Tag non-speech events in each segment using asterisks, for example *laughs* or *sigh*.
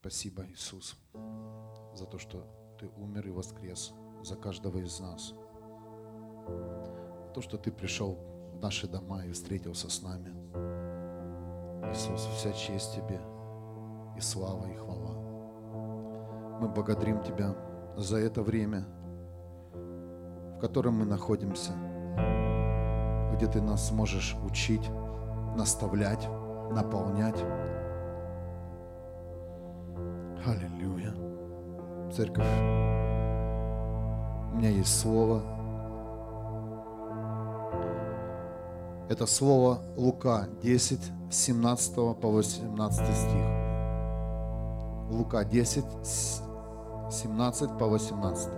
Спасибо, Иисус, за то, что Ты умер и воскрес за каждого из нас. То, что Ты пришел в наши дома и встретился с нами. Иисус, вся честь Тебе и слава и хвала. Мы благодарим Тебя за это время, в котором мы находимся, где Ты нас можешь учить, наставлять, наполнять. Аллилуйя. Церковь, у меня есть слово. Это слово Лука 10, 17 по 18 стих. Лука 10, 17 по 18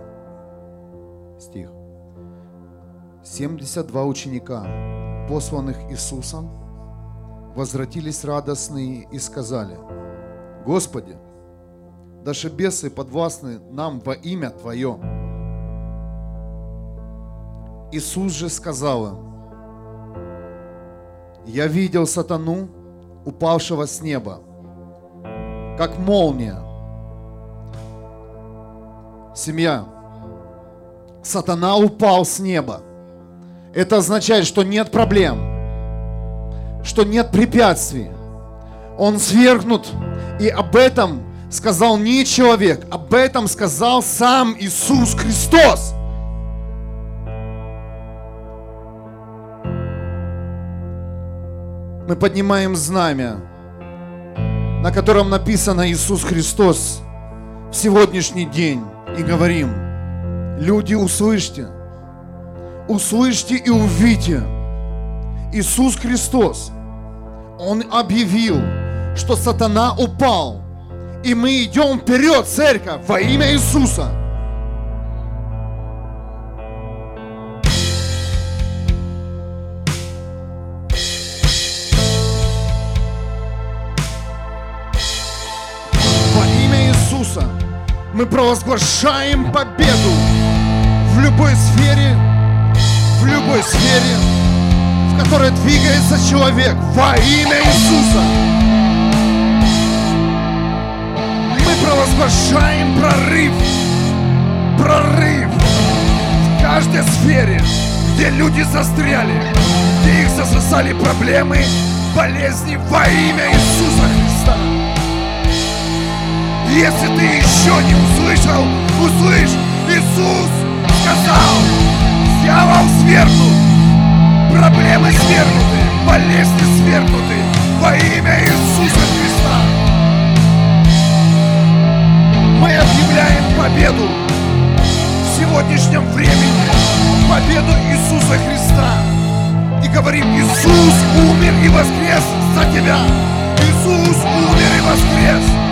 стих. 72 ученика, посланных Иисусом, возвратились радостные и сказали, Господи, даже бесы подвластны нам во имя Твое. Иисус же сказал им, я видел сатану, упавшего с неба, как молния. Семья, сатана упал с неба. Это означает, что нет проблем, что нет препятствий. Он свергнут, и об этом сказал не человек, об этом сказал сам Иисус Христос. Мы поднимаем знамя, на котором написано Иисус Христос в сегодняшний день и говорим, люди, услышьте, услышьте и увидите, Иисус Христос, Он объявил, что сатана упал, и мы идем вперед, церковь, во имя Иисуса. Во имя Иисуса мы провозглашаем победу в любой сфере, в любой сфере, в которой двигается человек во имя Иисуса. Провозглашаем прорыв, прорыв в каждой сфере, где люди застряли, где их засосали проблемы, болезни во имя Иисуса Христа. Если ты еще не услышал, услышь, Иисус сказал, дьявол свергнут, проблемы свергнуты, болезни свергнуты во имя Иисуса Христа мы объявляем победу в сегодняшнем времени, победу Иисуса Христа. И говорим, Иисус умер и воскрес за тебя. Иисус умер и воскрес.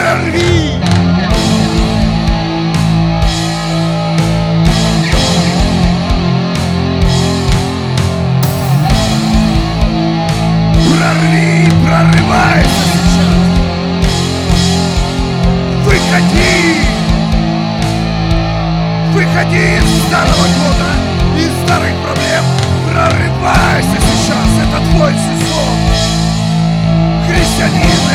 Прорви! Прорви, прорывайся сейчас! Выходи! Выходи из старого года, из старых проблем! Прорывайся сейчас, это твой сезон. Христианин,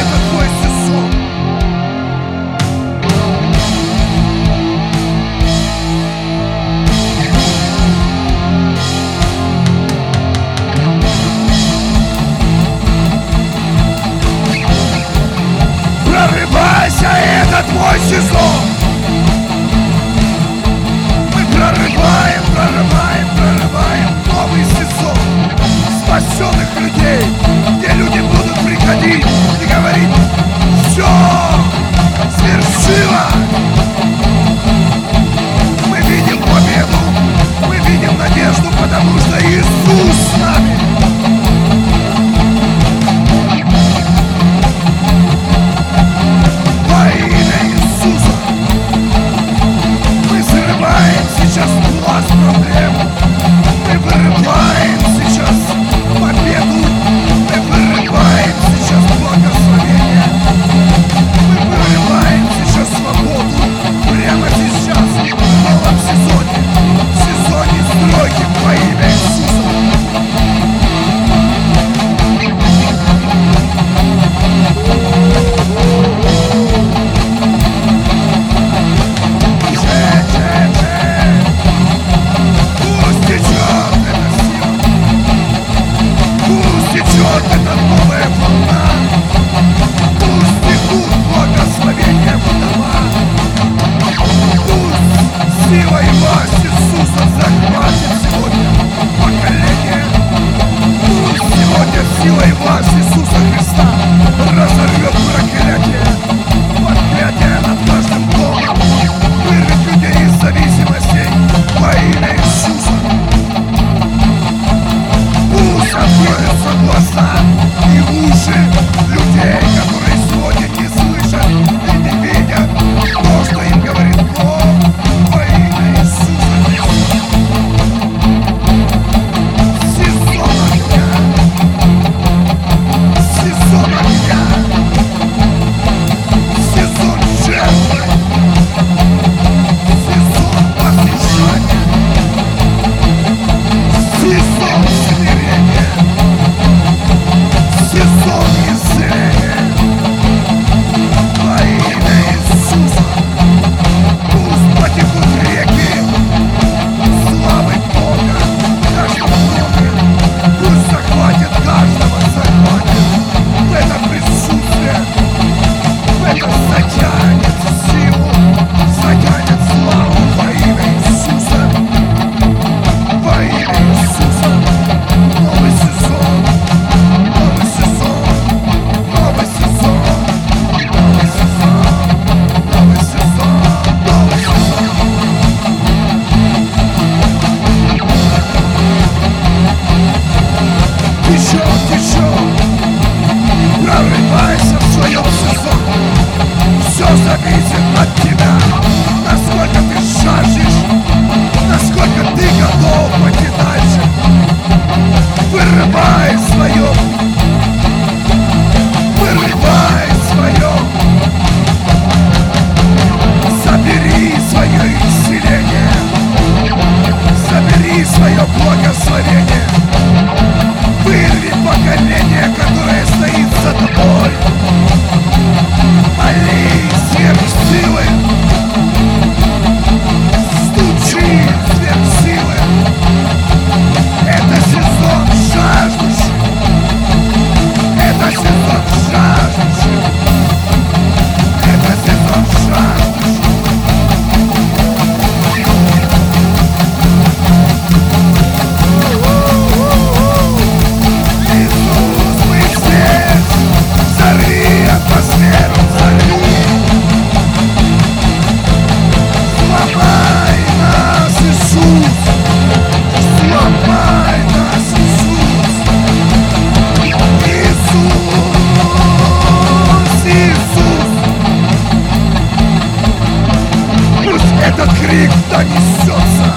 донесется!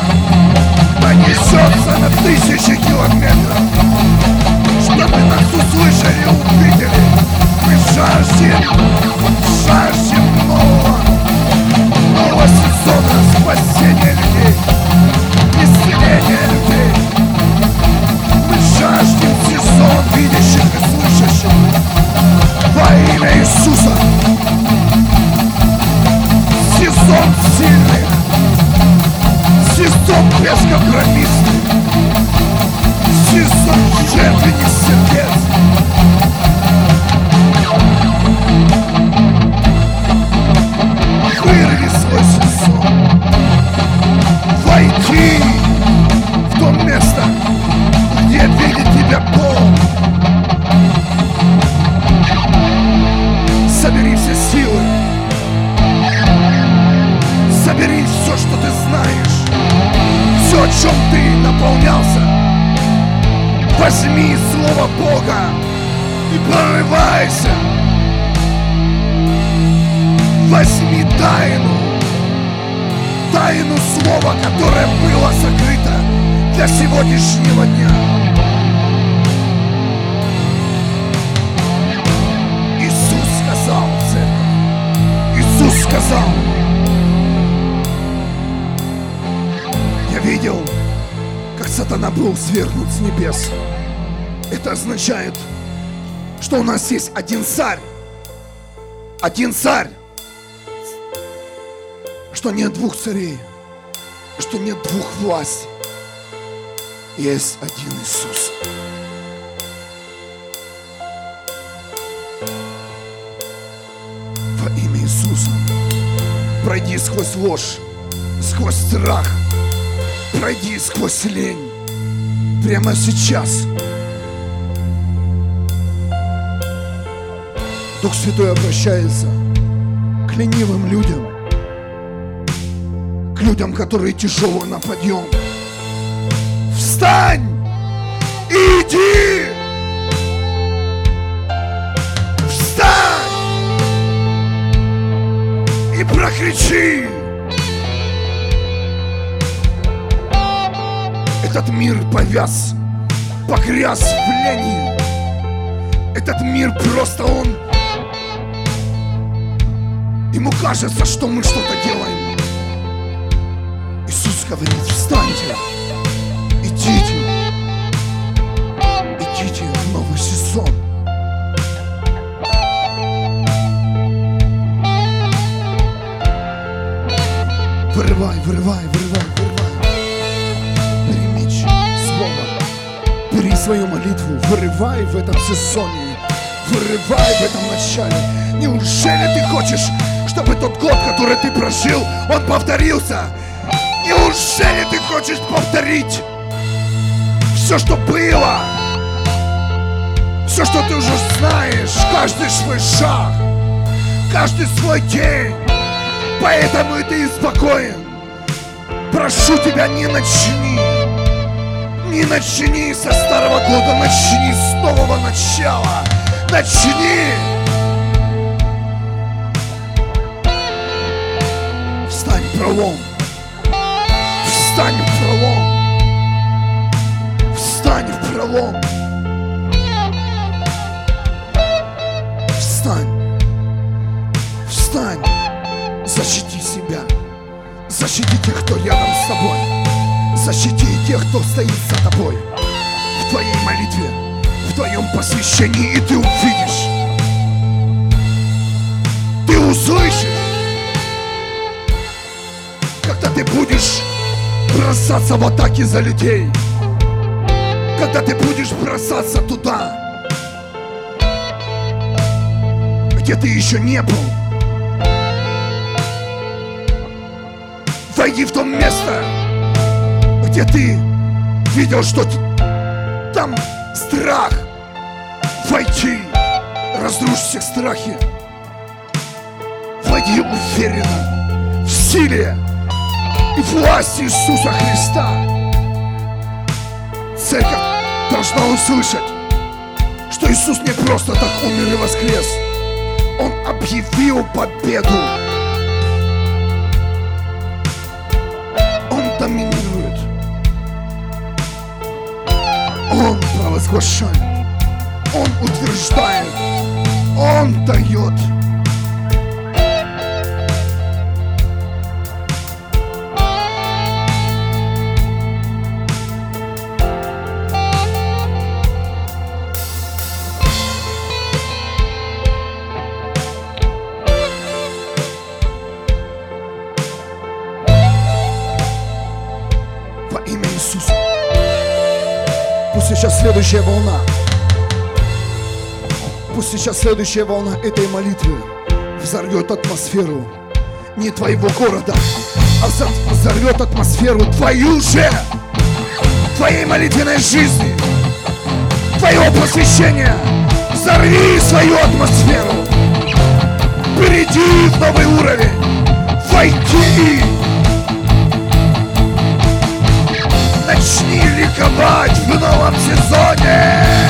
Донесется на тысячи километров! чтобы нас услышали увидели. Мы жаждем, жаждем нового, нового сезона спасения людей, исцеления людей. Мы жаждем сезон видящих и слышащих во имя Иисуса. Сезон сильных, сезон бескомпромиссный, сезон жертвенных сердец. Вырви свой сезон. Войди в то место, где видит тебя Бог. Собери все силы. Собери все, что ты знаешь. Чем ты наполнялся. Возьми Слово Бога и прорывайся. Возьми тайну, тайну Слова, которое было закрыто для сегодняшнего дня. Иисус сказал, церковь, Иисус сказал, сатана был свергнут с небес. Это означает, что у нас есть один царь. Один царь. Что нет двух царей. Что нет двух властей. Есть один Иисус. Во имя Иисуса пройди сквозь ложь, сквозь страх, пройди сквозь лень. Прямо сейчас. Дух Святой обращается к ленивым людям, к людям, которые тяжело на подъем. Встань и иди! Встань и прокричи! Этот мир повяз, погряз в лени. Этот мир просто он Ему кажется, что мы что-то делаем. Иисус говорит, встаньте, молитву, вырывай в этом сезоне, вырывай в этом начале. Неужели ты хочешь, чтобы тот год, который ты прожил, он повторился? Неужели ты хочешь повторить все, что было? Все, что ты уже знаешь, каждый свой шаг, каждый свой день. Поэтому и ты спокоен. Прошу тебя, не начни. Не начни со старого года, начни с начала. Начни! Встань в пролом. Встань в пролом. Встань в пролом. Встань. Встань. Защити себя. Защити тех, кто рядом с тобой. Защити тех, кто стоит за тобой. В твоей молитве, в твоем посвящении, и ты увидишь. Ты услышишь. Когда ты будешь бросаться в атаки за людей. Когда ты будешь бросаться туда, где ты еще не был. Войди в то место, где ты видел, что там страх. Войди, разрушь все страхи. Войди уверенно, в силе и власти Иисуса Христа. Церковь должна услышать, что Иисус не просто так умер и воскрес. Он объявил победу. Он провозглашает. Он утверждает. Он дает. Следующая волна. Пусть сейчас следующая волна этой молитвы взорвет атмосферу не твоего города, а взор- взорвет атмосферу твою же, твоей молитвенной жизни, твоего посвящения. Взорви свою атмосферу. Перейди в новый уровень. Войди. Начни ликовать в новом сезоне!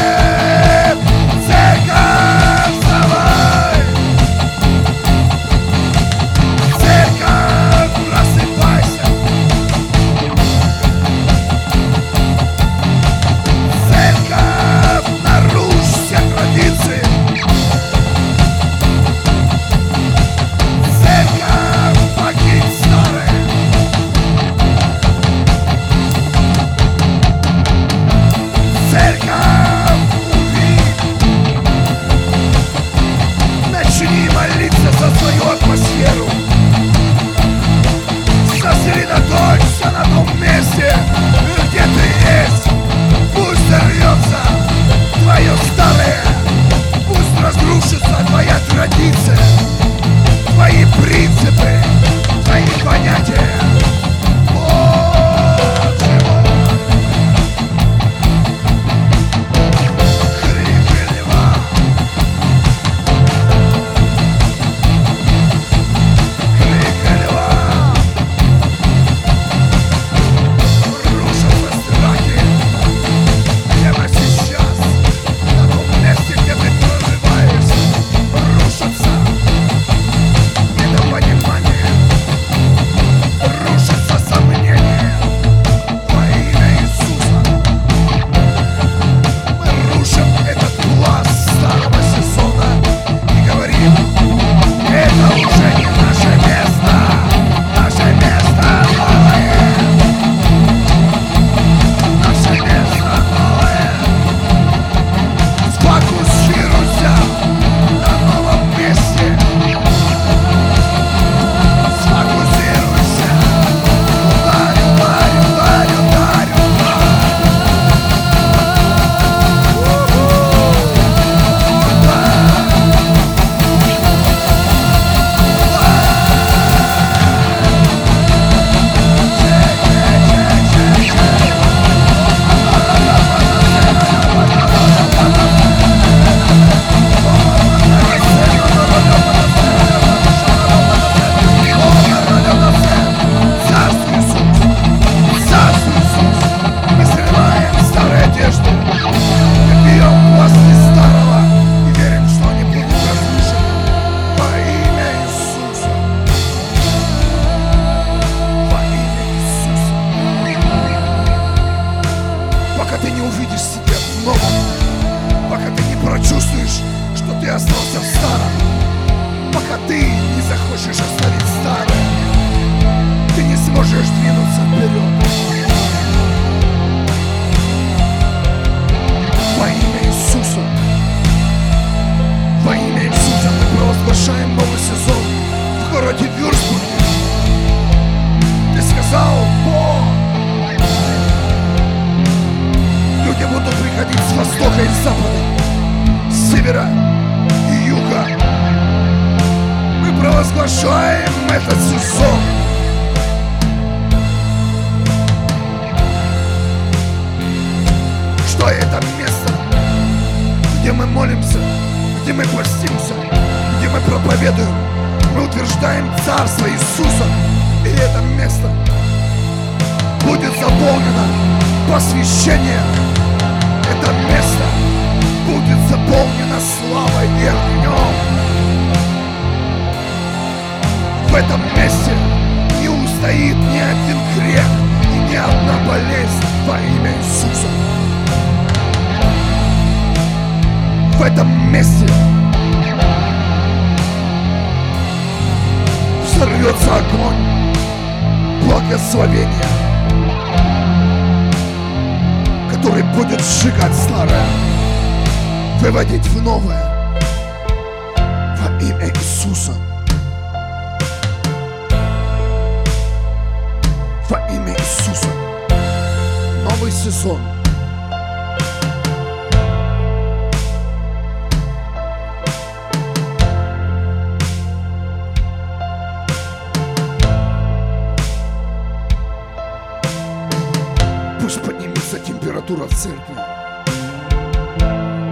Температура в церкви.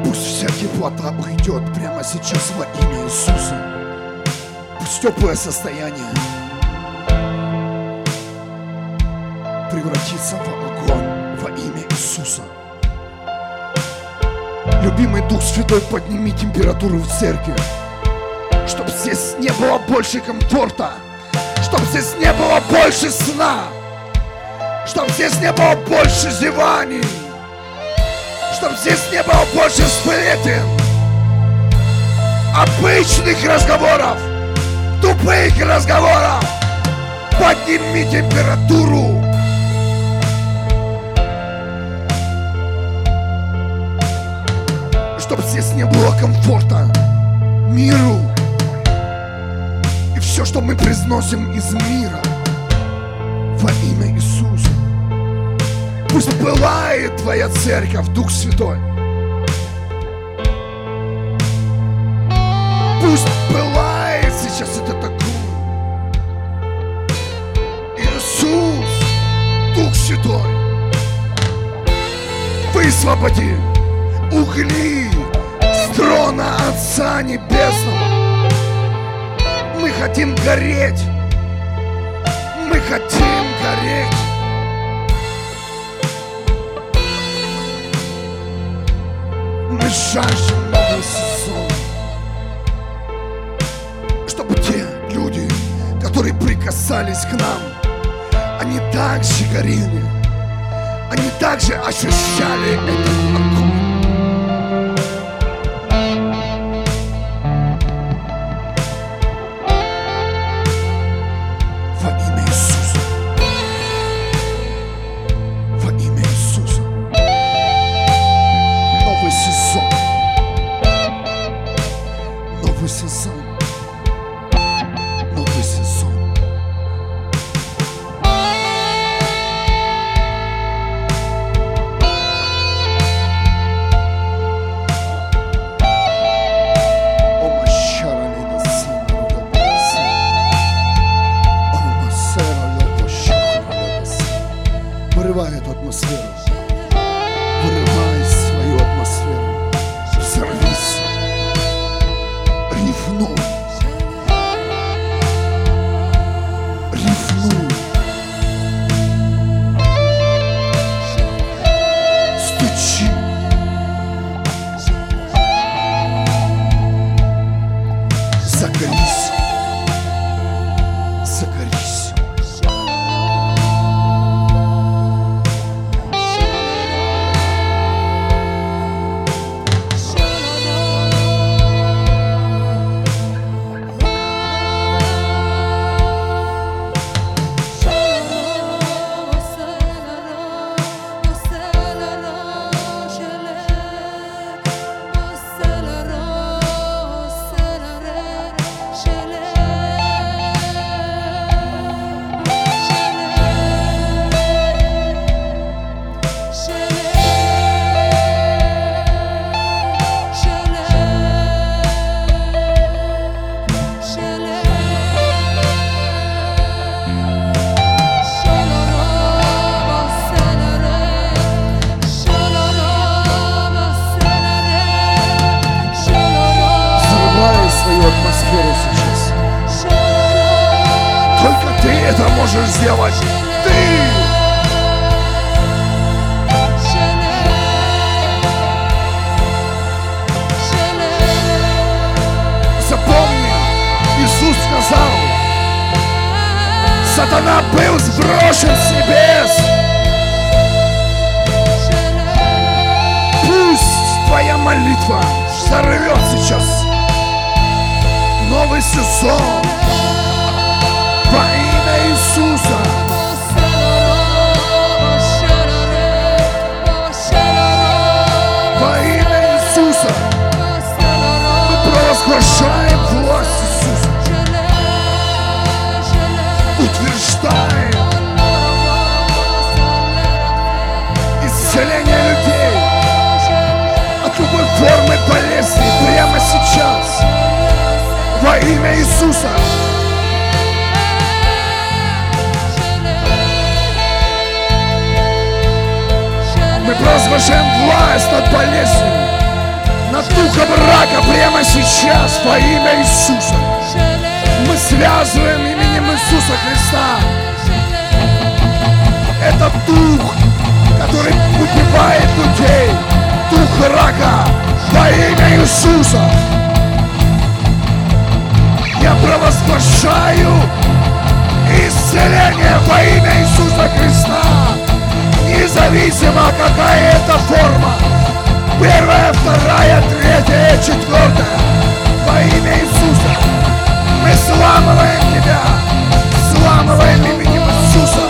Пусть вся теплота уйдет прямо сейчас во имя Иисуса. Пусть теплое состояние превратится в огонь во имя Иисуса. Любимый Дух Святой, подними температуру в церкви, чтобы здесь не было больше комфорта, чтобы здесь не было больше сна, чтобы здесь не было больше зеваний, чтобы здесь не было больше сплетен, обычных разговоров, тупых разговоров. Подними температуру. Чтобы здесь не было комфорта, миру. И все, что мы произносим из мира во имя Иисуса. Пусть пылает Твоя церковь, Дух Святой. Пусть пылает сейчас этот огонь. Иисус, Дух Святой, высвободи угли с трона Отца Небесного. Мы хотим гореть. Мы хотим гореть. Мы жаждем новый сезон. Чтобы те люди, которые прикасались к нам, они также горели. Они также ощущали этот огонь. Новый сезон Во имя Иисуса. Мы провозглашаем власть над болезнью, над духом рака прямо сейчас во имя Иисуса. Мы связываем именем Иисуса Христа. Это дух, который убивает людей. Дух рака во имя Иисуса. Я провозглашаю исцеление во имя Иисуса Христа. Независимо какая это форма. Первая, вторая, третья, четвертая. Во имя Иисуса. Мы сламываем тебя. Сламываем именем Иисуса.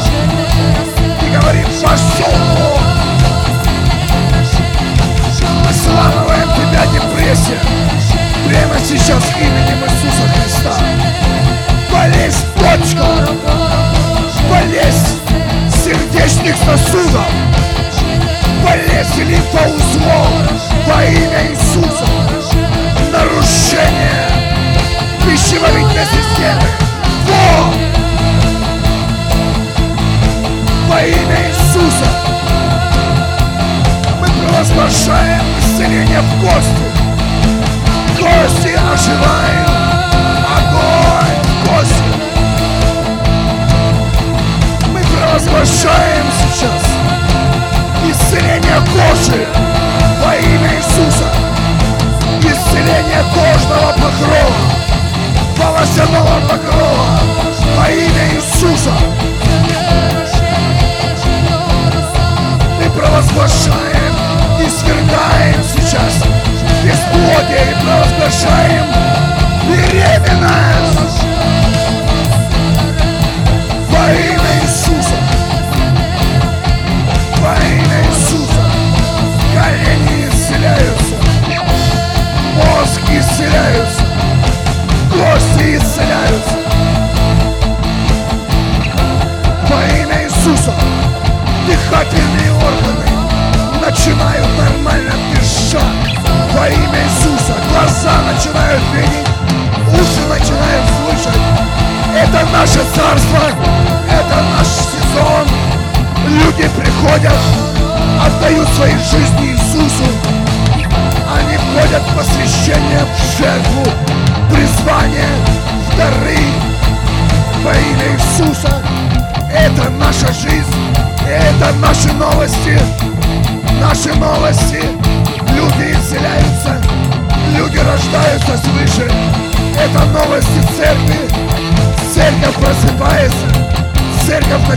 И говорим, пошел вон. Мы сламываем тебя, депрессия. Прямо сейчас именем Иисуса Христа. Болезнь почка. Болезнь сердечных сосудов. Болезнь лимфоузлов во имя Иисуса. Нарушение пищеварительной системы. Во! Во имя Иисуса мы провозглашаем исцеление в кости. Кости оживают. Огонь в. Мы провозглашаем сейчас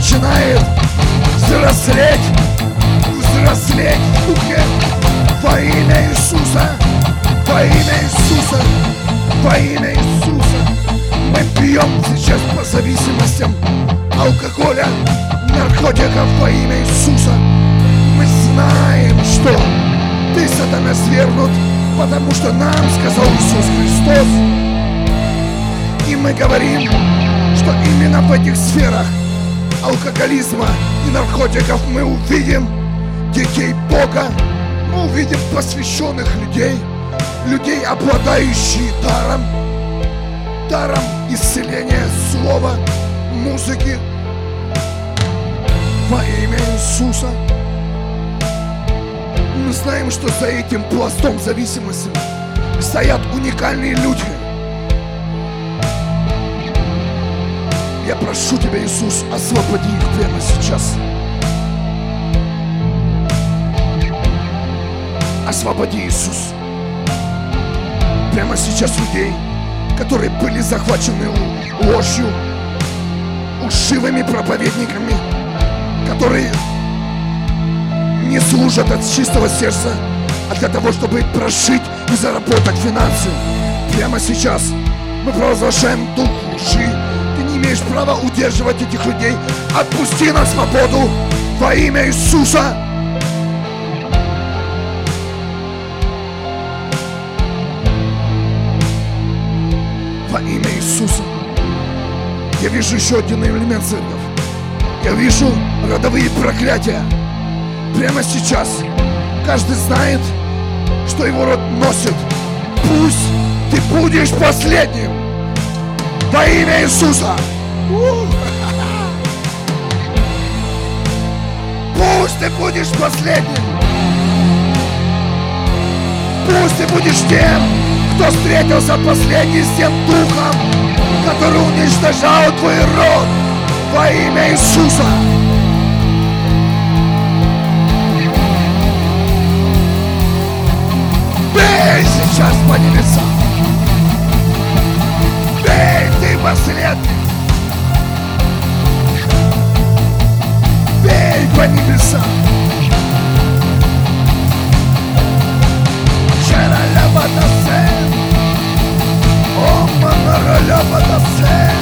начинает взрослеть, взрослеть духе во имя Иисуса, во имя Иисуса, во имя Иисуса. Мы пьем сейчас по зависимостям алкоголя, наркотиков во имя Иисуса. Мы знаем, что ты, сатана, свергнут, потому что нам сказал Иисус Христос. И мы говорим, что именно в этих сферах алкоголизма и наркотиков мы увидим детей Бога, мы увидим посвященных людей, людей, обладающих даром, даром исцеления слова, музыки во имя Иисуса. Мы знаем, что за этим пластом зависимости стоят уникальные люди. Я прошу Тебя, Иисус, освободи их прямо сейчас. Освободи, Иисус. Прямо сейчас людей, которые были захвачены ложью, ушивыми проповедниками, которые не служат от чистого сердца, а для того, чтобы прожить и заработать финансы. Прямо сейчас мы провозглашаем дух лжи. Имеешь права удерживать этих людей. Отпусти на свободу во имя Иисуса. Во имя Иисуса. Я вижу еще один элемент церковь. Я вижу родовые проклятия. Прямо сейчас каждый знает, что его род носит. Пусть ты будешь последним во имя Иисуса. Пусть ты будешь последним. Пусть ты будешь тем, кто встретился последний с тем духом, который уничтожал твой род во имя Иисуса. Бей сейчас по небесам. Последний. Бей по небесам. Чаралябатасен. О, манаралябатасен.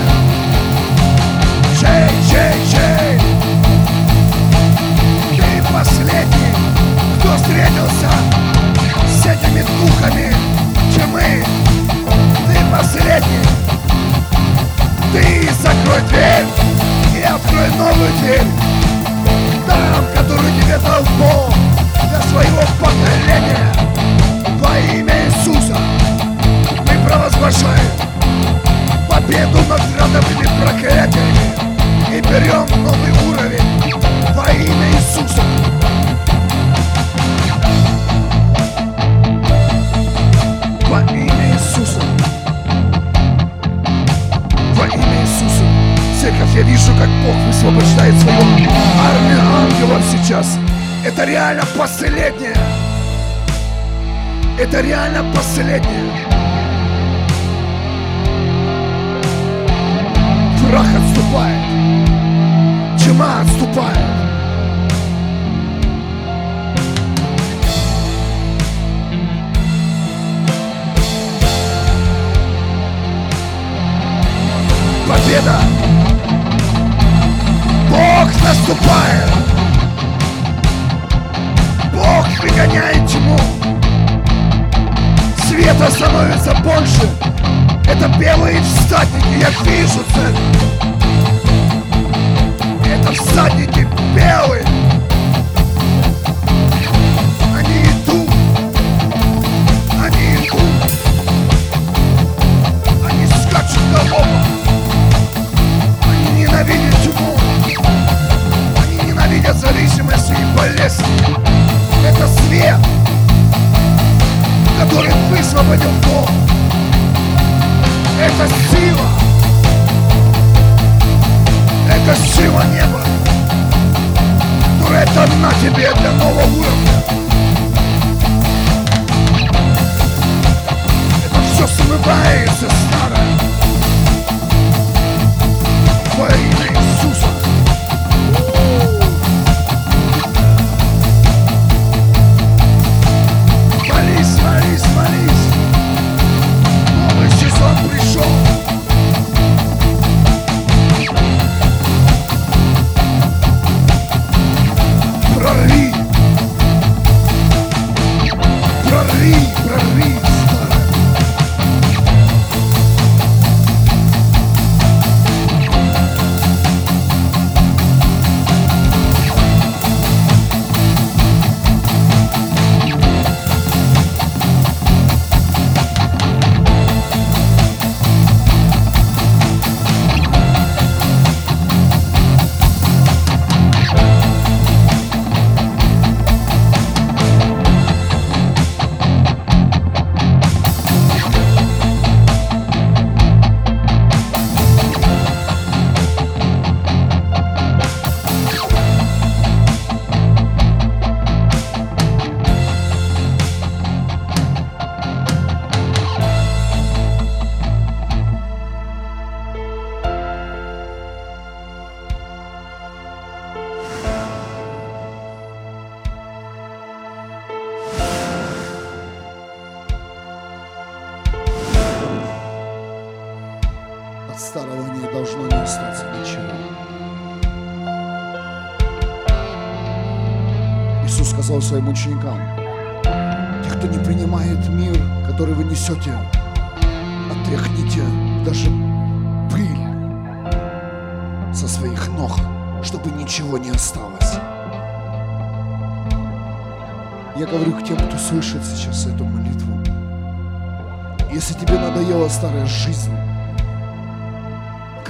Чей, чей, чей. Ты последний, кто встретился с этими духами Дверь и открой новую дверь. Там, который тебе дал Бог для своего поколения. Во имя Иисуса мы провозглашаем победу над родовыми проклятиями и берем новый уровень во имя Иисуса. Во имя Иисуса. Во имя Иисуса. Церковь, я вижу, как Бог высвобождает свою армию ангелов сейчас. Это реально последнее. Это реально последнее. Враг отступает. Тьма отступает. Победа! Наступает! Бог выгоняет тьму! Света становится больше! Это белые всадники, я вижу цель! Это всадники белые! Они идут! Они идут! Они скачут болезнь. Это свет, который высвободил Бог. Это сила. Это сила неба, которая дана тебе для нового уровня. Это все смывается старое. Во имя Иисуса.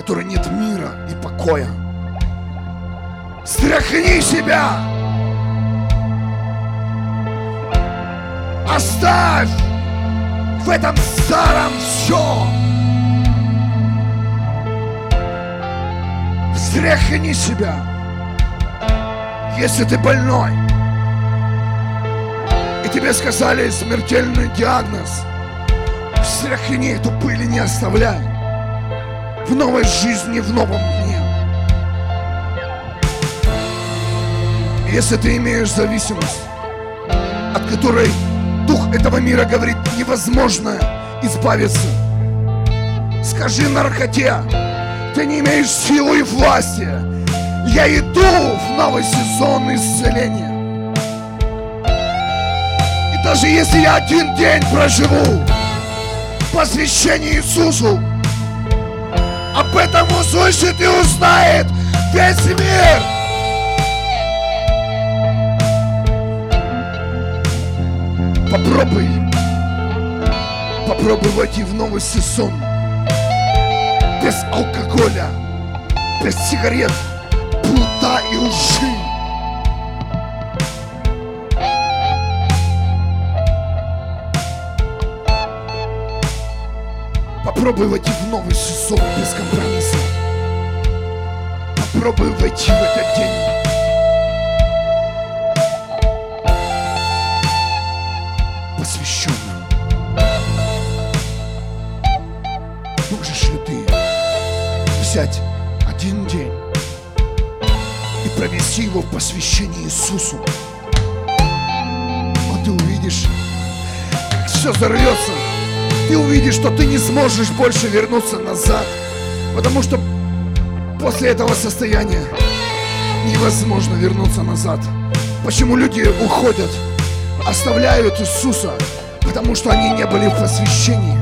Которой нет мира и покоя, стряхни себя! Оставь в этом старом все! Стряхни себя! Если ты больной, и тебе сказали смертельный диагноз, встряхни эту пыль и не оставляй в новой жизни, в новом дне. Если ты имеешь зависимость, от которой дух этого мира говорит невозможно избавиться, скажи наркоте, ты не имеешь силы и власти. Я иду в новый сезон исцеления. Даже если я один день проживу посвящение Иисусу, об этом услышит и узнает весь мир. Попробуй, попробуй войти в новый сезон без алкоголя, без сигарет, блуда и лжи. Попробуй войти в новый сезон без компромисса. Попробуй войти в этот день. Посвященным. Можешь ли ты взять один день и провести его в посвящении Иисусу? Вот ты увидишь, как все взорвется ты увидишь, что ты не сможешь больше вернуться назад. Потому что после этого состояния невозможно вернуться назад. Почему люди уходят, оставляют Иисуса? Потому что они не были в посвящении.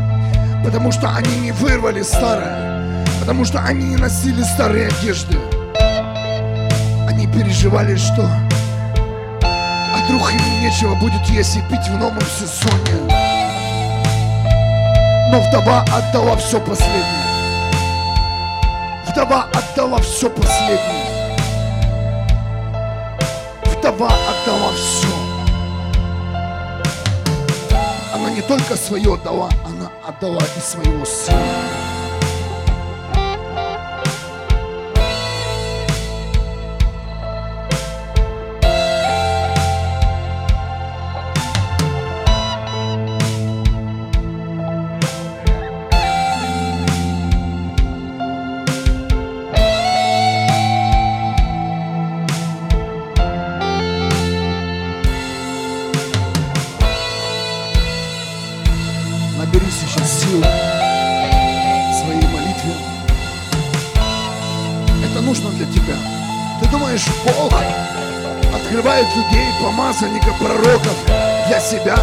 Потому что они не вырвали старое. Потому что они не носили старые одежды. Они переживали, что а вдруг им нечего будет есть и пить в новом сезоне но вдова отдала все последнее. Вдова отдала все последнее. Вдова отдала все. Она не только свое отдала, она отдала и своего сына. Помазанника, пророков для себя.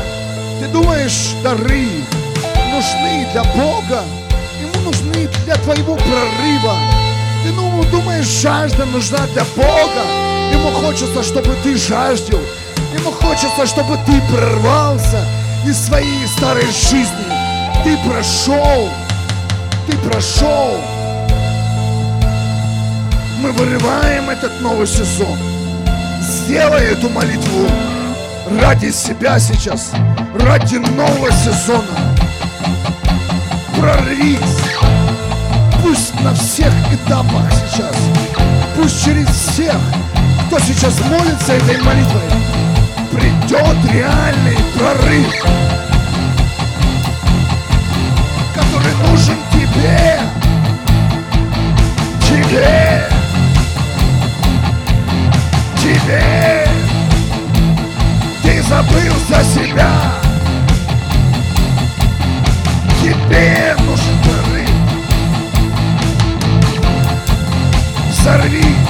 Ты думаешь, дары нужны для Бога, ему нужны для твоего прорыва. Ты ну, думаешь, жажда нужна для Бога. Ему хочется, чтобы ты жаждал. Ему хочется, чтобы ты прорвался из своей старой жизни. Ты прошел. Ты прошел. Мы вырываем этот новый сезон. Сделай эту молитву ради себя сейчас, ради нового сезона. Прорвись. Пусть на всех этапах сейчас, пусть через всех, кто сейчас молится этой молитвой, придет реальный прорыв, который нужен тебе. Тебе te ver. Desabrimos a cidade Que temos também Sarinho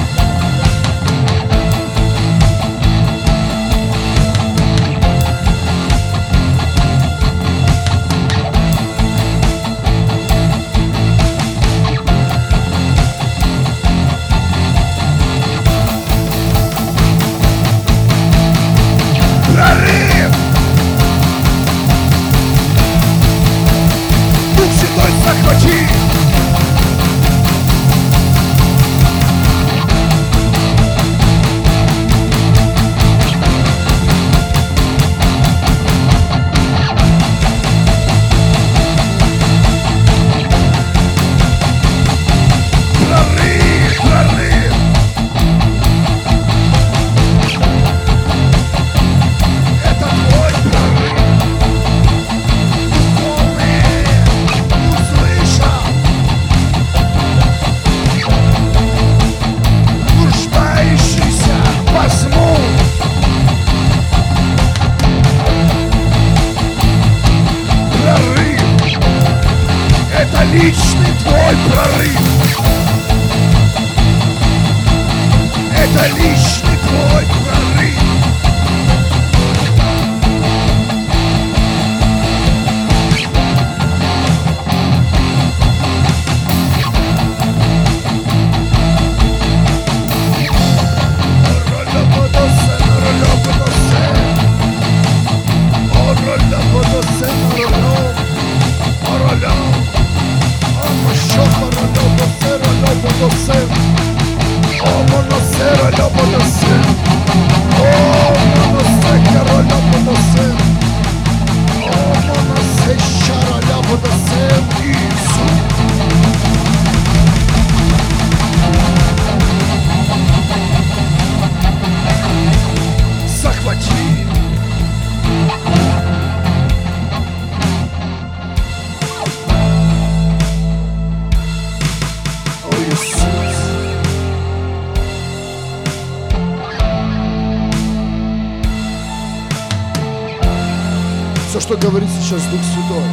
сейчас Дух Святой.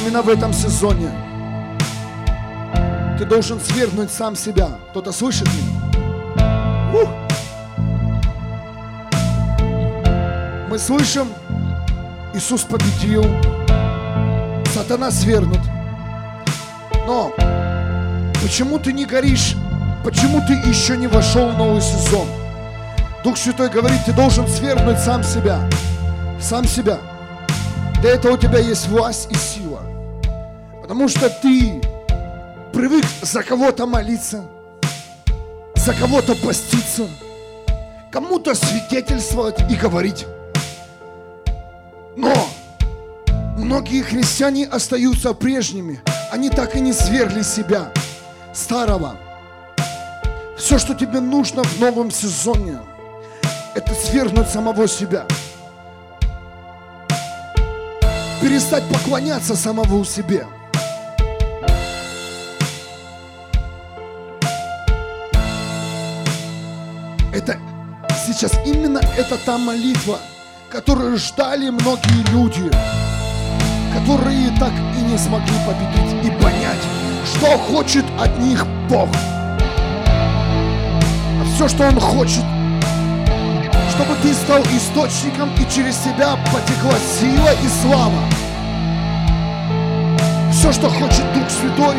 Именно в этом сезоне ты должен свергнуть сам себя. Кто-то слышит меня? Ух! Мы слышим, Иисус победил, сатана свергнут. Но почему ты не горишь? Почему ты еще не вошел в новый сезон? Дух Святой говорит, ты должен свергнуть сам себя сам себя. Для этого у тебя есть власть и сила. Потому что ты привык за кого-то молиться, за кого-то поститься, кому-то свидетельствовать и говорить. Но многие христиане остаются прежними. Они так и не свергли себя, старого. Все, что тебе нужно в новом сезоне, это свергнуть самого себя – перестать поклоняться самому себе. Это сейчас именно это та молитва, которую ждали многие люди, которые так и не смогли победить и понять, что хочет от них Бог. А все, что Он хочет, чтобы ты стал источником и через тебя потекла сила и слава. Все, что хочет Дух Святой,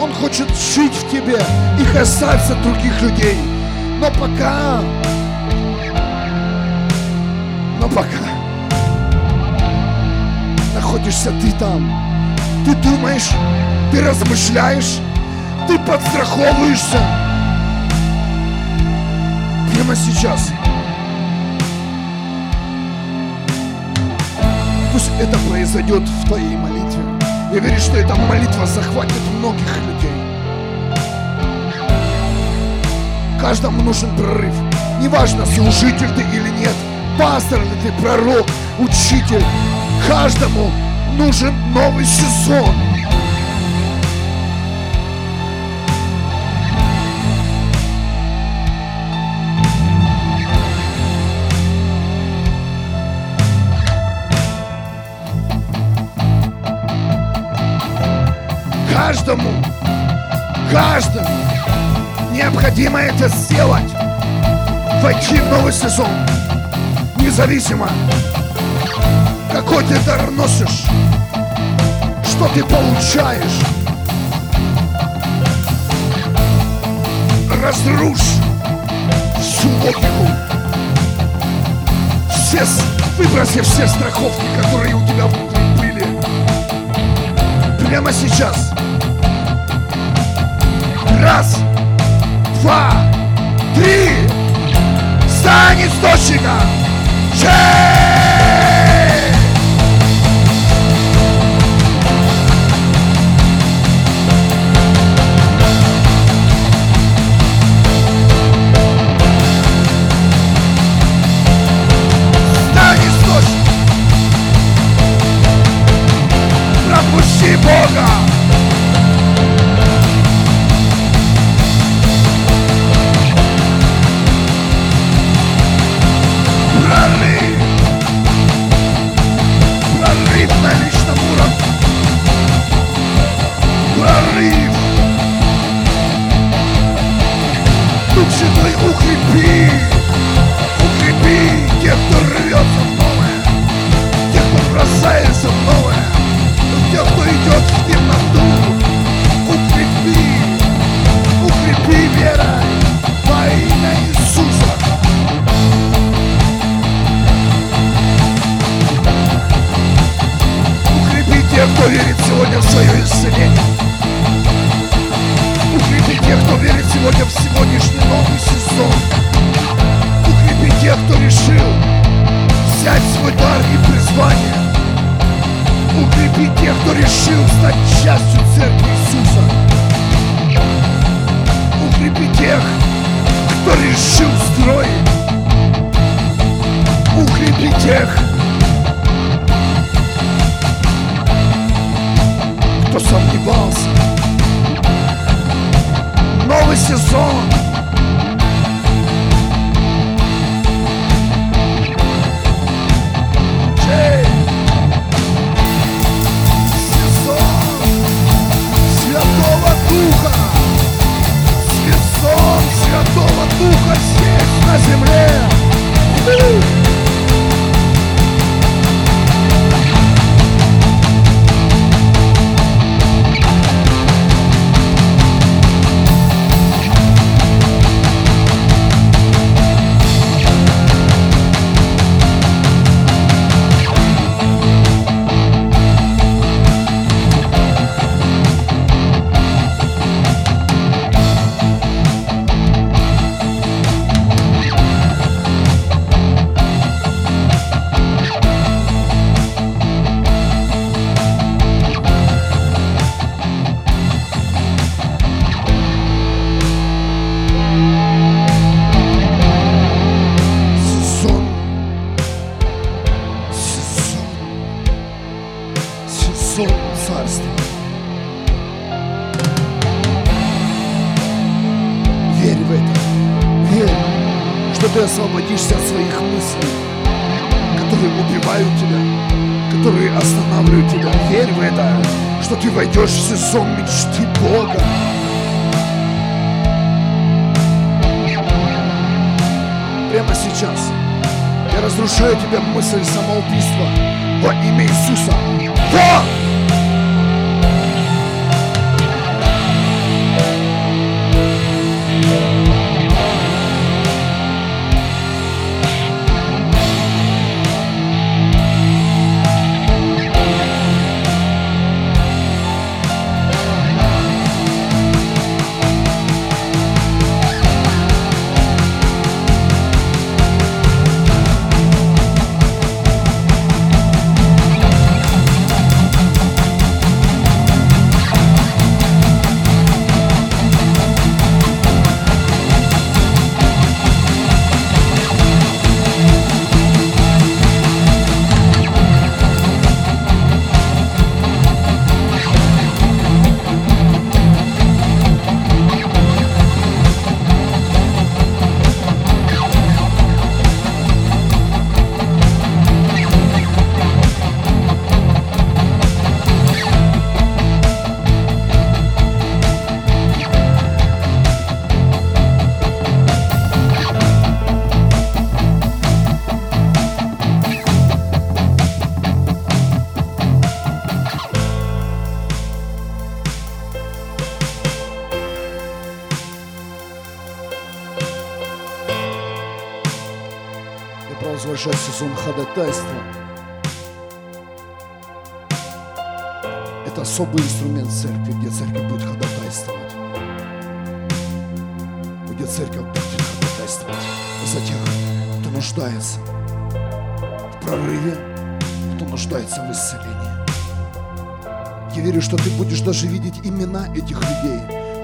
Он хочет жить в тебе и касаться других людей. Но пока, но пока находишься ты там, ты думаешь, ты размышляешь, ты подстраховываешься. Прямо сейчас – Пусть это произойдет в твоей молитве. Я верю, что эта молитва захватит многих людей. Каждому нужен прорыв. Неважно, служитель ты или нет, пастор ли ты, пророк, учитель. Каждому нужен новый сезон. каждому, каждому необходимо это сделать. Войти в новый сезон, независимо, какой ты дар носишь, что ты получаешь. Разрушь всю логику. Все, выброси все страховки, которые у тебя внутри были. Прямо сейчас Раз, два, три. Стань источником. шесть. сон мечты Бога. Прямо сейчас я разрушаю тебя мысль самоубийства во имя Иисуса. Вон!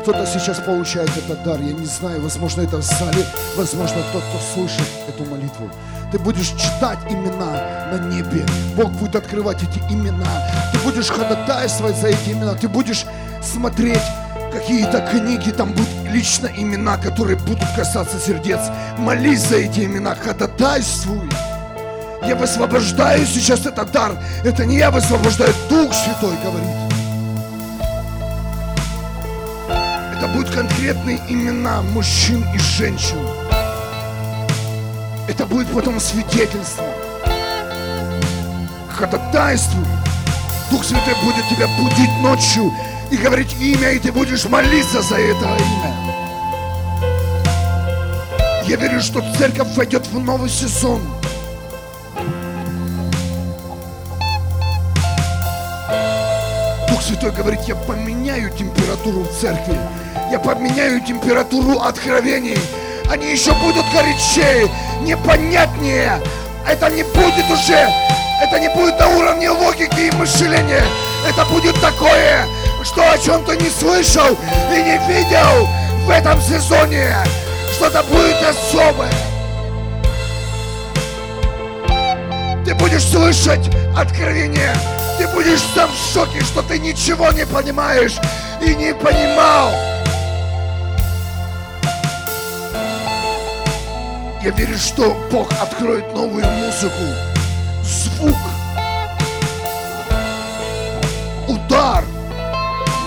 Кто-то сейчас получает этот дар, я не знаю, возможно, это в зале, возможно, тот, кто слышит эту молитву. Ты будешь читать имена на небе. Бог будет открывать эти имена. Ты будешь ходатайствовать за эти имена. Ты будешь смотреть какие-то книги, там будут лично имена, которые будут касаться сердец. Молись за эти имена, ходатайствуй. Я высвобождаю сейчас этот дар. Это не я высвобождаю, Дух Святой говорит. Будут конкретные имена мужчин и женщин. Это будет потом свидетельство. Ходатайствуй. Дух Святой будет тебя будить ночью и говорить имя, и ты будешь молиться за это имя. Я верю, что церковь войдет в новый сезон. Дух Святой говорит, я поменяю температуру в церкви. Я поменяю температуру откровений. Они еще будут горячее, непонятнее. Это не будет уже, это не будет на уровне логики и мышления. Это будет такое, что о чем ты не слышал и не видел в этом сезоне. Что-то будет особое. Ты будешь слышать откровение. Ты будешь сам в шоке, что ты ничего не понимаешь и не понимал. Я верю, что Бог откроет новую музыку, звук, удар,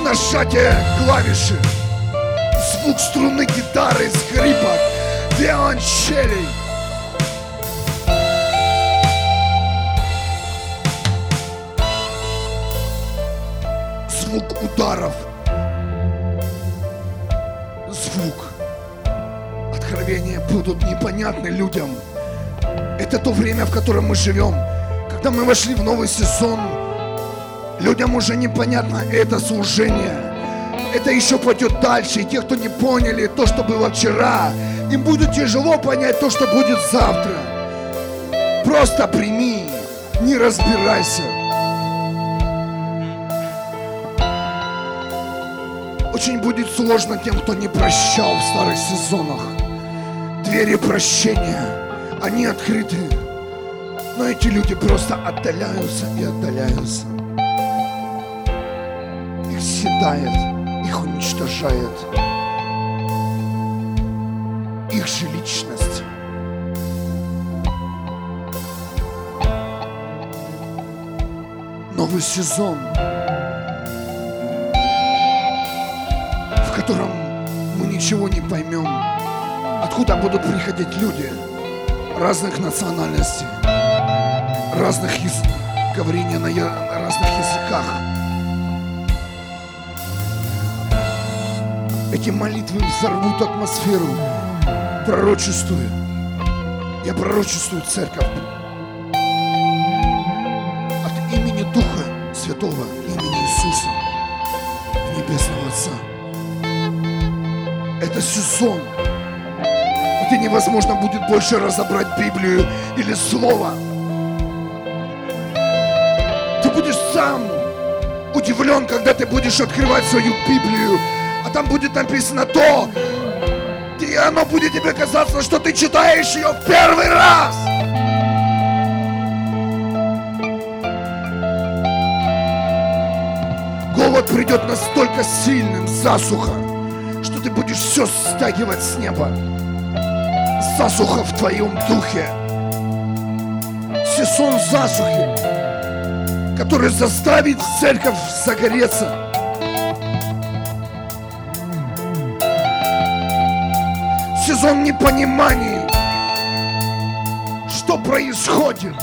нажатие клавиши, звук струны гитары, скрипок, виолончелей. Звук ударов, будут непонятны людям. Это то время, в котором мы живем. Когда мы вошли в новый сезон, людям уже непонятно это служение. Это еще пойдет дальше. И те, кто не поняли то, что было вчера, им будет тяжело понять то, что будет завтра. Просто прими, не разбирайся. Очень будет сложно тем, кто не прощал в старых сезонах. Двери прощения, они открыты. Но эти люди просто отдаляются и отдаляются. Их съедает, их уничтожает. Их же личность. Новый сезон, в котором мы ничего не поймем, откуда будут приходить люди разных национальностей, разных языков, говорения на, я- разных языках. Эти молитвы взорвут атмосферу. Пророчествую. Я пророчествую церковь. От имени Духа Святого, имени Иисуса, Небесного Отца. Это сезон, невозможно будет больше разобрать Библию или Слово. Ты будешь сам удивлен, когда ты будешь открывать свою Библию, а там будет написано то, и оно будет тебе казаться, что ты читаешь ее в первый раз. Голод придет настолько сильным, засуха, что ты будешь все стягивать с неба. Засуха в твоем духе. Сезон засухи, который заставит церковь загореться. Сезон непонимания. Что происходит?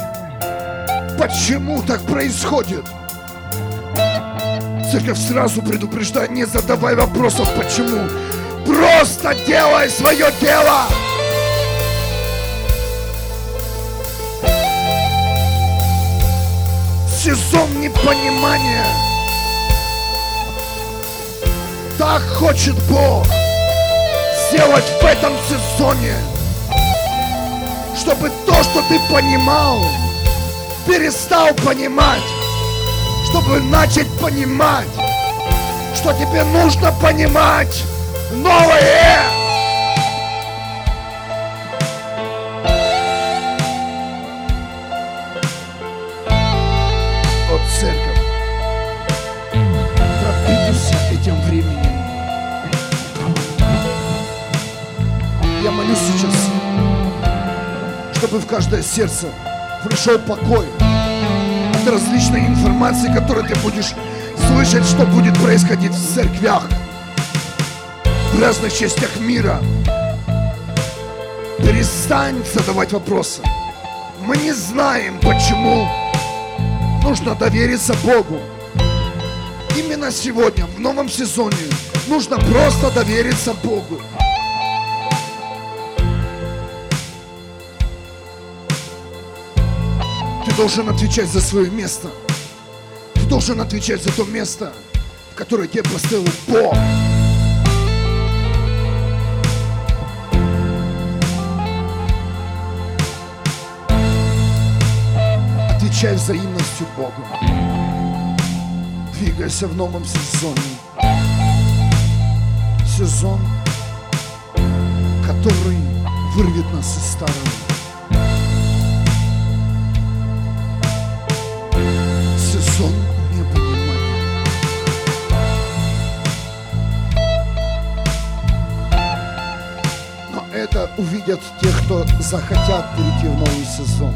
Почему так происходит? Церковь сразу предупреждает, не задавай вопросов, почему. Просто делай свое дело. Сезон непонимания. Так хочет Бог сделать в этом сезоне, чтобы то, что ты понимал, перестал понимать, чтобы начать понимать, что тебе нужно понимать новое. Чтобы в каждое сердце пришел покой от различной информации, которую ты будешь слышать, что будет происходить в церквях, в разных частях мира. Перестань задавать вопросы. Мы не знаем, почему нужно довериться Богу. Именно сегодня, в новом сезоне, нужно просто довериться Богу. Должен отвечать за свое место. Ты должен отвечать за то место, в которое тебе поставил Бог. Отвечай взаимностью Богу. Двигайся в новом сезоне. Сезон, который вырвет нас из старого. Увидят те, кто захотят перейти в новый сезон.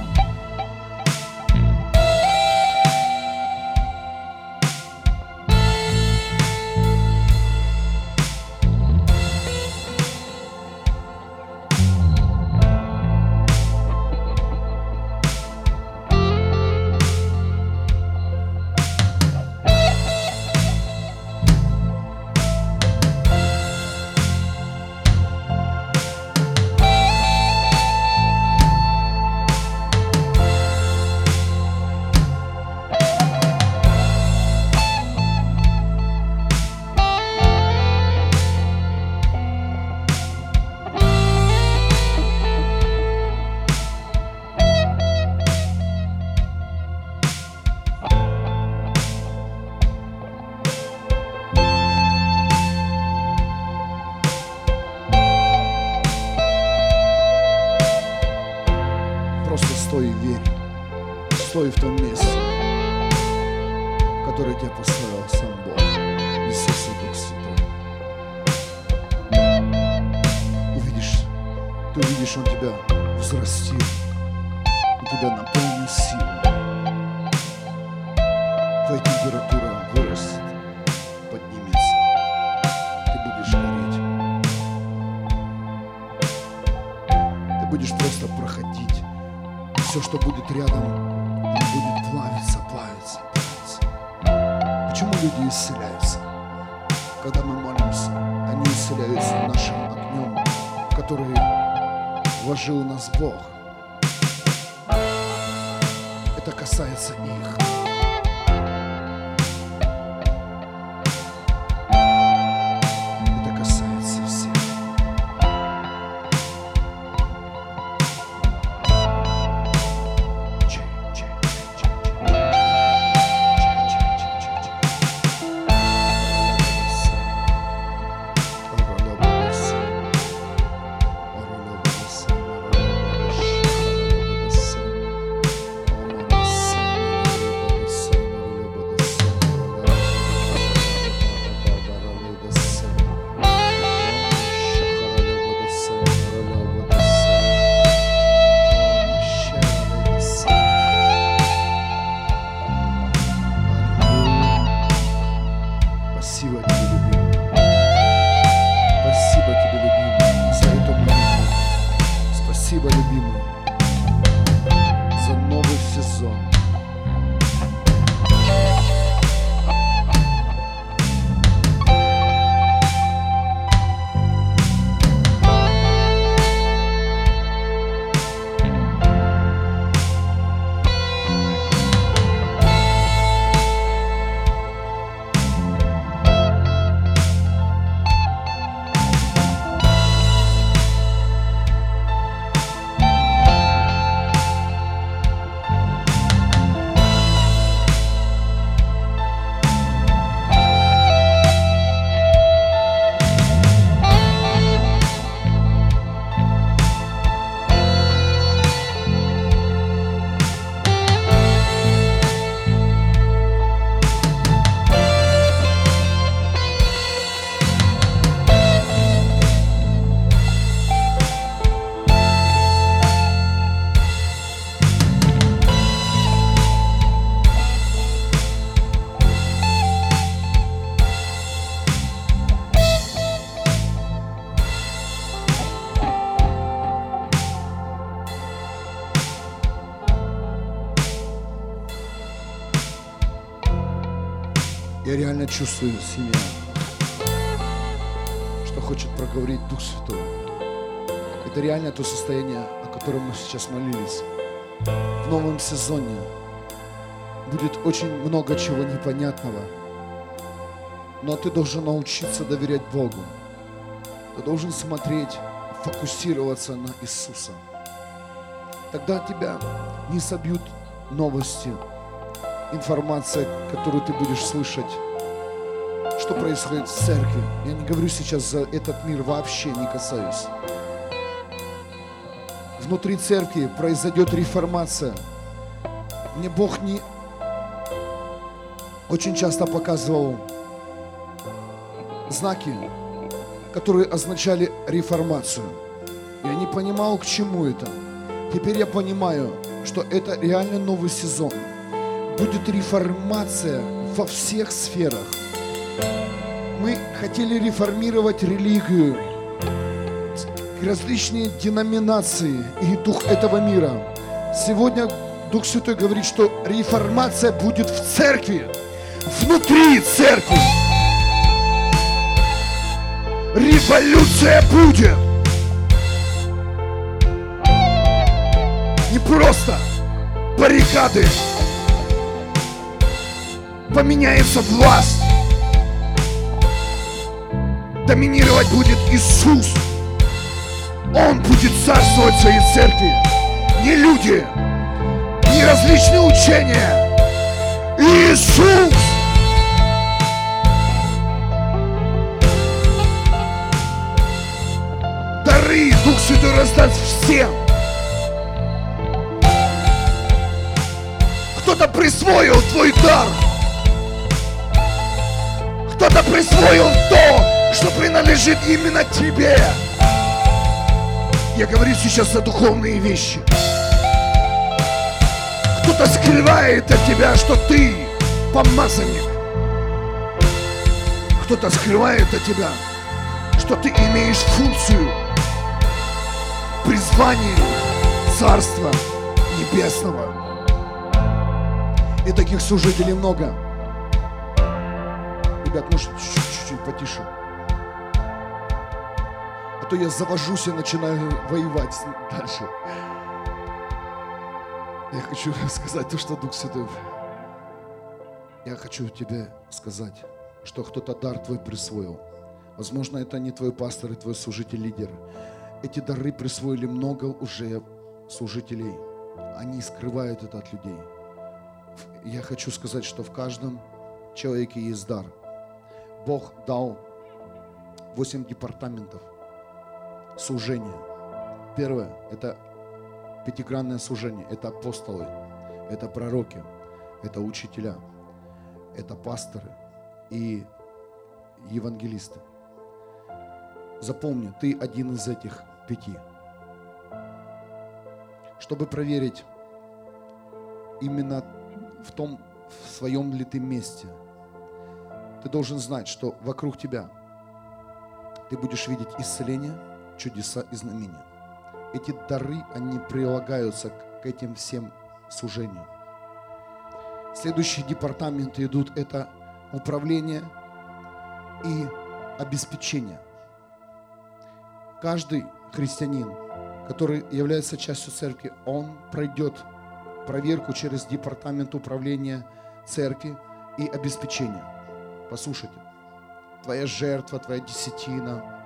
Реально чувствую семья, что хочет проговорить Дух Святой. Это реально то состояние, о котором мы сейчас молились. В новом сезоне будет очень много чего непонятного. Но ты должен научиться доверять Богу. Ты должен смотреть, фокусироваться на Иисуса. Тогда тебя не собьют новости, информация, которую ты будешь слышать, что происходит в церкви. Я не говорю сейчас за этот мир, вообще не касаюсь. Внутри церкви произойдет реформация. Мне Бог не очень часто показывал знаки, которые означали реформацию. Я не понимал, к чему это. Теперь я понимаю, что это реально новый сезон – будет реформация во всех сферах. Мы хотели реформировать религию, различные деноминации и дух этого мира. Сегодня Дух Святой говорит, что реформация будет в церкви, внутри церкви. Революция будет. Не просто баррикады, поменяется власть. Доминировать будет Иисус. Он будет царствовать в своей церкви. Не люди, не различные учения. Иисус. Дары Дух Святой раздаст всем. Кто-то присвоил твой дар. Кто-то присвоил то, что принадлежит именно тебе. Я говорю сейчас о духовные вещи. Кто-то скрывает от тебя, что ты помазанник. Кто-то скрывает от тебя, что ты имеешь функцию, призвание Царства Небесного. И таких служителей много. Ребят, может чуть-чуть потише. То я завожусь и начинаю воевать дальше. Я хочу *laughs* сказать то, что Дух Святой. Я хочу тебе сказать, что кто-то дар твой присвоил. Возможно, это не твой пастор и твой служитель лидер. Эти дары присвоили много уже служителей. Они скрывают это от людей. Я хочу сказать, что в каждом человеке есть дар – Бог дал 8 департаментов служения. Первое – это пятигранное служение. Это апостолы, это пророки, это учителя, это пасторы и евангелисты. Запомни, ты один из этих пяти. Чтобы проверить именно в том, в своем ли ты месте – ты должен знать, что вокруг тебя ты будешь видеть исцеление, чудеса и знамения. Эти дары, они прилагаются к этим всем служениям. Следующие департаменты идут, это управление и обеспечение. Каждый христианин, который является частью церкви, он пройдет проверку через департамент управления церкви и обеспечения. Послушайте, твоя жертва, твоя десятина,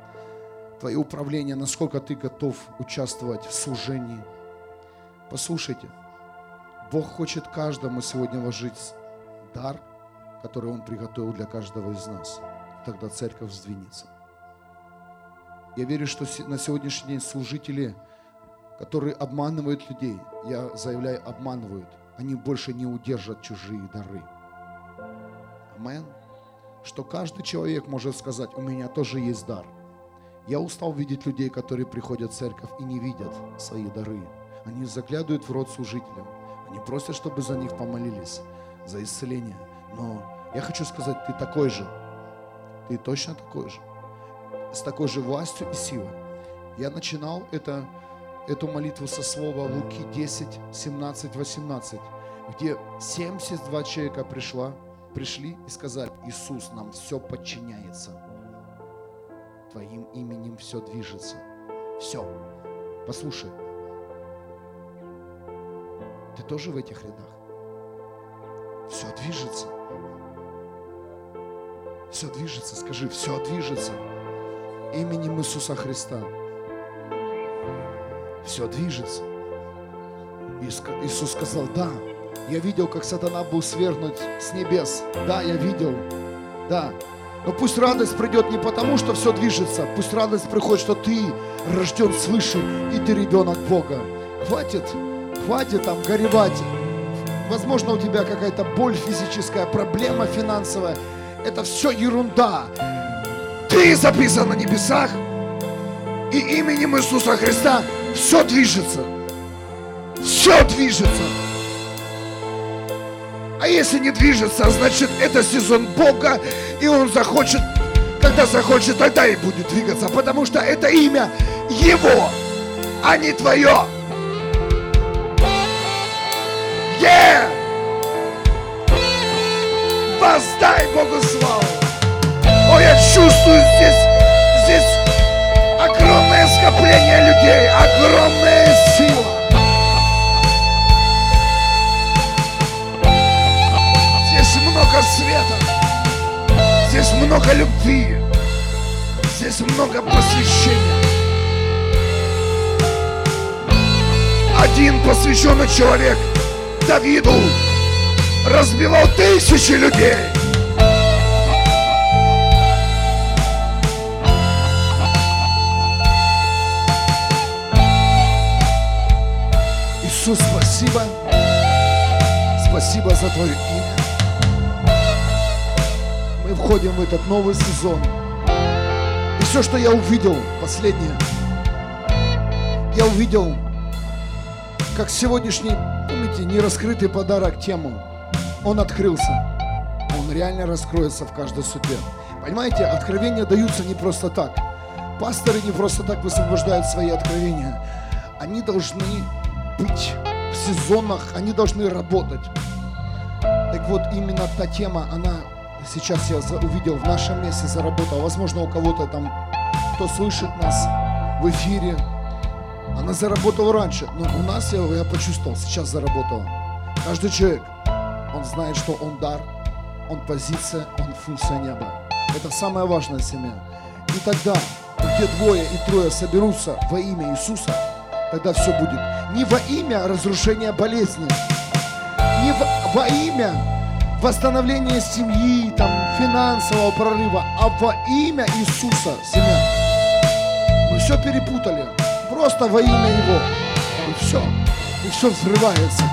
твое управление, насколько ты готов участвовать в служении. Послушайте, Бог хочет каждому сегодня вложить дар, который Он приготовил для каждого из нас. Тогда церковь сдвинется. Я верю, что на сегодняшний день служители, которые обманывают людей, я заявляю, обманывают, они больше не удержат чужие дары. Аминь что каждый человек может сказать, у меня тоже есть дар. Я устал видеть людей, которые приходят в церковь и не видят свои дары. Они заглядывают в рот служителям. Они просят, чтобы за них помолились, за исцеление. Но я хочу сказать, ты такой же. Ты точно такой же. С такой же властью и силой. Я начинал это, эту молитву со слова Луки 10, 17, 18, где 72 человека пришла пришли и сказали, Иисус, нам все подчиняется. Твоим именем все движется. Все. Послушай, ты тоже в этих рядах? Все движется. Все движется, скажи, все движется именем Иисуса Христа. Все движется. Иисус сказал, да, я видел, как сатана был свергнут с небес. Да, я видел. Да. Но пусть радость придет не потому, что все движется. Пусть радость приходит, что ты рожден свыше, и ты ребенок Бога. Хватит, хватит там горевать. Возможно, у тебя какая-то боль физическая, проблема финансовая. Это все ерунда. Ты записан на небесах, и именем Иисуса Христа все движется. Все движется. А если не движется, значит это сезон Бога, и Он захочет, когда захочет, тогда и будет двигаться, потому что это имя Его, а не твое. Yeah! Воздай Богу славу! О, я чувствую здесь, здесь огромное скопление людей, огромная сила. Света, здесь много любви, здесь много посвящения. Один посвященный человек Давиду разбивал тысячи людей. Иисус, спасибо. Спасибо за Твое имя. Мы входим в этот новый сезон. И все, что я увидел, последнее, я увидел, как сегодняшний, помните, нераскрытый подарок тему, он открылся. Он реально раскроется в каждой судьбе. Понимаете, откровения даются не просто так. Пасторы не просто так высвобождают свои откровения. Они должны быть в сезонах, они должны работать. Так вот, именно та тема, она сейчас я увидел в нашем месте заработала. Возможно, у кого-то там, кто слышит нас в эфире, она заработала раньше, но у нас, я, я почувствовал, сейчас заработала. Каждый человек, он знает, что он дар, он позиция, он функция неба. Это самая важная семья. И тогда, где двое и трое соберутся во имя Иисуса, тогда все будет. Не во имя разрушения болезни, не во, во имя восстановления семьи, там, финансового прорыва, а во имя Иисуса, семья. Мы все перепутали. Просто во имя Его. И все. И все взрывается.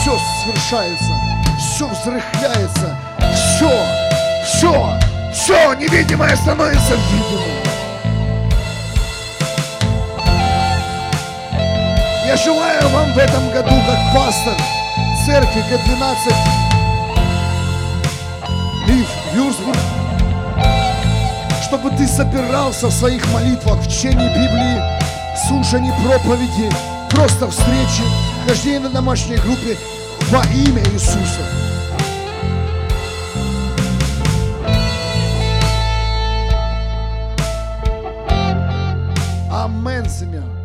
Все совершается. Все взрыхляется. Все. Все. Все невидимое становится видимым. Я желаю вам в этом году, как пастор церкви Г-12 Лив Вюрсбург, чтобы ты собирался в своих молитвах в чтении Библии, слушании проповеди, просто встречи, хождение на домашней группе во имя Иисуса. Амен, семья.